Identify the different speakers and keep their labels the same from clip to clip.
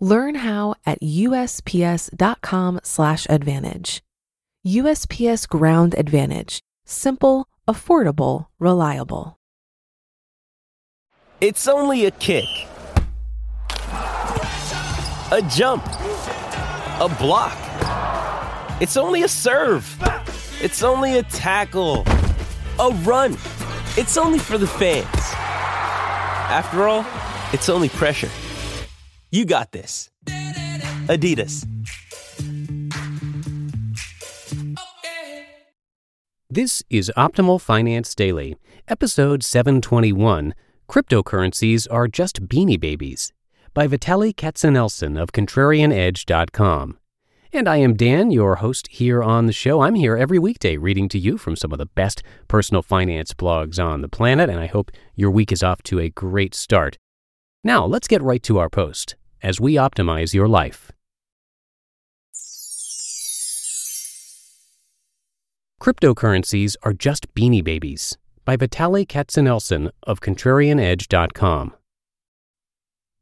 Speaker 1: Learn how at usps.com/advantage. USPS Ground Advantage: simple, affordable, reliable.
Speaker 2: It's only a kick. A jump. A block. It's only a serve. It's only a tackle. A run. It's only for the fans. After all, it's only pressure. You got this. Adidas.
Speaker 3: This is Optimal Finance Daily, episode 721 Cryptocurrencies Are Just Beanie Babies by Vitaliy Katsenelson of ContrarianEdge.com. And I am Dan, your host here on the show. I'm here every weekday reading to you from some of the best personal finance blogs on the planet, and I hope your week is off to a great start. Now, let's get right to our post as we optimize your life. Cryptocurrencies are just beanie babies by Vitaliy Katsenelson of ContrarianEdge.com.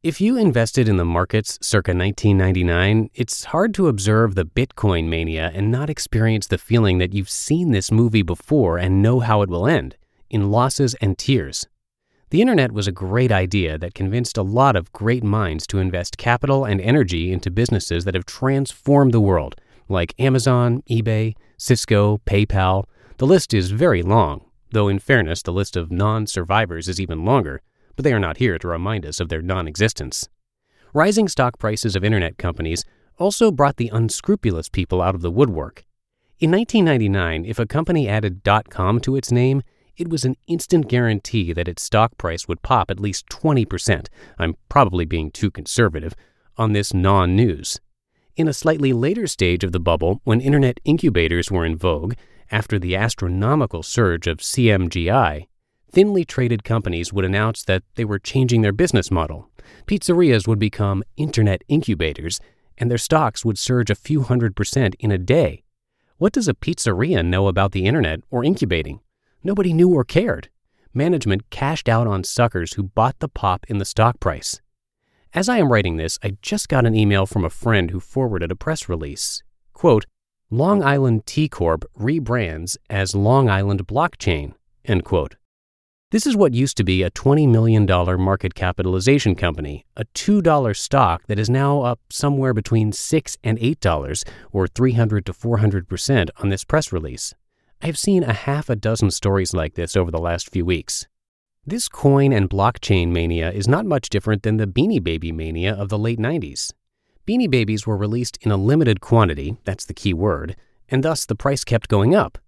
Speaker 3: If you invested in the markets circa 1999, it's hard to observe the Bitcoin mania and not experience the feeling that you've seen this movie before and know how it will end in losses and tears. The internet was a great idea that convinced a lot of great minds to invest capital and energy into businesses that have transformed the world, like Amazon, eBay, Cisco, PayPal. The list is very long, though in fairness, the list of non survivors is even longer, but they are not here to remind us of their non existence. Rising stock prices of internet companies also brought the unscrupulous people out of the woodwork. In 1999, if a company added .com to its name, it was an instant guarantee that its stock price would pop at least 20%. I'm probably being too conservative on this non news. In a slightly later stage of the bubble, when internet incubators were in vogue, after the astronomical surge of CMGI, thinly traded companies would announce that they were changing their business model. Pizzerias would become internet incubators, and their stocks would surge a few hundred percent in a day. What does a pizzeria know about the internet or incubating? Nobody knew or cared. Management cashed out on suckers who bought the pop in the stock price. As I am writing this, I just got an email from a friend who forwarded a press release. Quote, Long Island T Corp rebrands as Long Island Blockchain. End quote. This is what used to be a $20 million market capitalization company, a $2 stock that is now up somewhere between 6 and $8, or 300 to 400% on this press release. I've seen a half a dozen stories like this over the last few weeks. This coin and blockchain mania is not much different than the Beanie Baby mania of the late 90s. Beanie Babies were released in a limited quantity, that's the key word, and thus the price kept going up.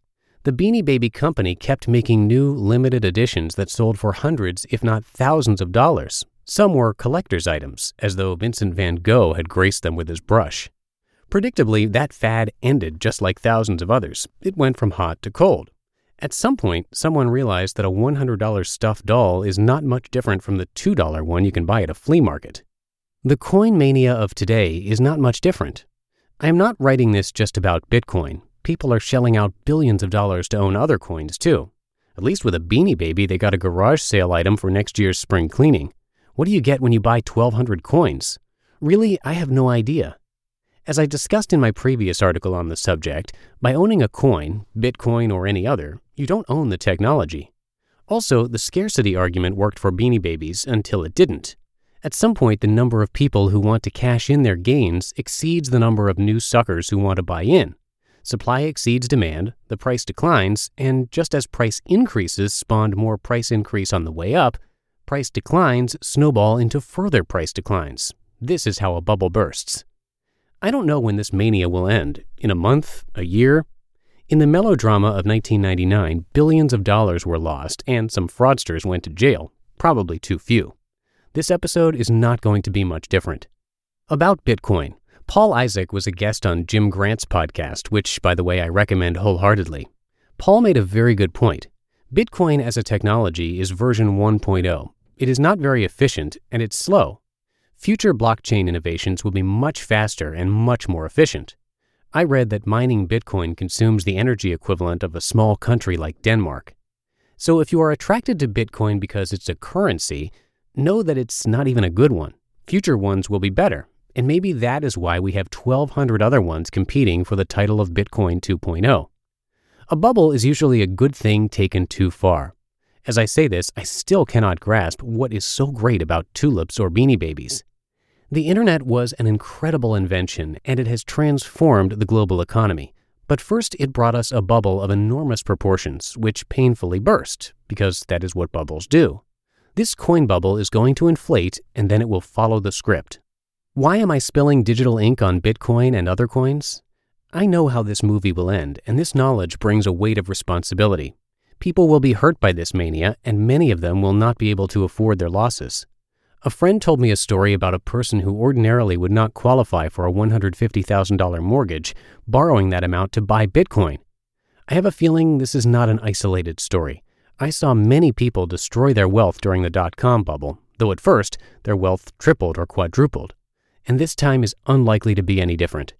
Speaker 3: The Beanie Baby company kept making new limited editions that sold for hundreds, if not thousands of dollars. Some were collector's items, as though Vincent van Gogh had graced them with his brush. Predictably, that fad ended just like thousands of others. It went from hot to cold. At some point, someone realized that a $100 stuffed doll is not much different from the $2 one you can buy at a flea market. The coin mania of today is not much different. I am not writing this just about Bitcoin. People are shelling out billions of dollars to own other coins too. At least with a beanie baby, they got a garage sale item for next year's spring cleaning. What do you get when you buy 1,200 coins? Really, I have no idea. As I discussed in my previous article on the subject, by owning a coin, Bitcoin or any other, you don't own the technology. Also, the scarcity argument worked for Beanie Babies until it didn't. At some point, the number of people who want to cash in their gains exceeds the number of new suckers who want to buy in. Supply exceeds demand, the price declines, and just as price increases spawned more price increase on the way up, price declines snowball into further price declines. This is how a bubble bursts. I don't know when this mania will end in a month, a year. In the melodrama of 1999, billions of dollars were lost and some fraudsters went to jail, probably too few. This episode is not going to be much different. About Bitcoin, Paul Isaac was a guest on Jim Grant's podcast, which, by the way, I recommend wholeheartedly. Paul made a very good point. Bitcoin as a technology is version 1.0. It is not very efficient and it's slow. Future blockchain innovations will be much faster and much more efficient. I read that mining Bitcoin consumes the energy equivalent of a small country like Denmark. So if you are attracted to Bitcoin because it's a currency, know that it's not even a good one. Future ones will be better, and maybe that is why we have 1,200 other ones competing for the title of Bitcoin 2.0. A bubble is usually a good thing taken too far. As I say this, I still cannot grasp what is so great about tulips or beanie babies. The internet was an incredible invention and it has transformed the global economy. But first, it brought us a bubble of enormous proportions, which painfully burst, because that is what bubbles do. This coin bubble is going to inflate and then it will follow the script. Why am I spilling digital ink on Bitcoin and other coins? I know how this movie will end, and this knowledge brings a weight of responsibility. People will be hurt by this mania, and many of them will not be able to afford their losses. A friend told me a story about a person who ordinarily would not qualify for a $150,000 mortgage, borrowing that amount to buy Bitcoin. I have a feeling this is not an isolated story. I saw many people destroy their wealth during the dot com bubble, though at first their wealth tripled or quadrupled. And this time is unlikely to be any different.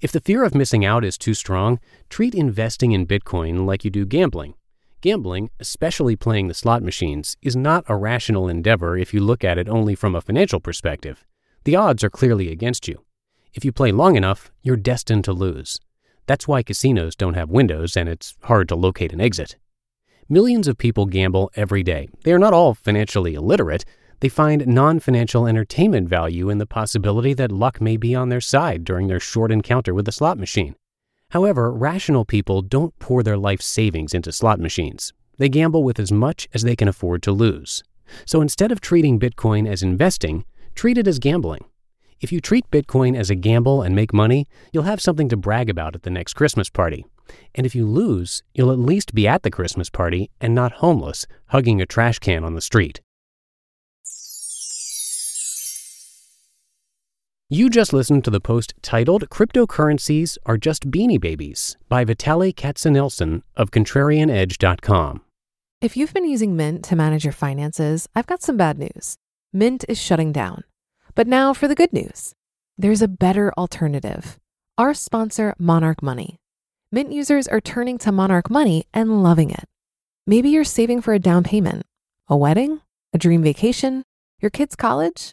Speaker 3: If the fear of missing out is too strong, treat investing in Bitcoin like you do gambling. Gambling, especially playing the slot machines, is not a rational endeavor if you look at it only from a financial perspective. The odds are clearly against you. If you play long enough, you're destined to lose. That's why casinos don't have windows and it's hard to locate an exit. Millions of people gamble every day. They are not all financially illiterate. They find non financial entertainment value in the possibility that luck may be on their side during their short encounter with the slot machine. However, rational people don't pour their life savings into slot machines. They gamble with as much as they can afford to lose. So instead of treating Bitcoin as investing, treat it as gambling. If you treat Bitcoin as a gamble and make money, you'll have something to brag about at the next Christmas party. And if you lose, you'll at least be at the Christmas party and not homeless, hugging a trash can on the street. You just listened to the post titled Cryptocurrencies Are Just Beanie Babies by Vitaliy Katsenelson of ContrarianEdge.com.
Speaker 1: If you've been using Mint to manage your finances, I've got some bad news. Mint is shutting down. But now for the good news there's a better alternative. Our sponsor, Monarch Money. Mint users are turning to Monarch Money and loving it. Maybe you're saving for a down payment, a wedding, a dream vacation, your kids' college.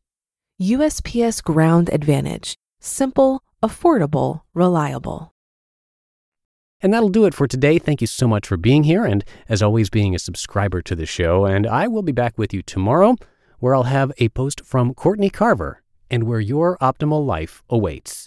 Speaker 1: USPS Ground Advantage: simple, affordable, reliable.
Speaker 3: And that'll do it for today. Thank you so much for being here and, as always, being a subscriber to the show. And I will be back with you tomorrow, where I'll have a post from Courtney Carver and where your optimal life awaits.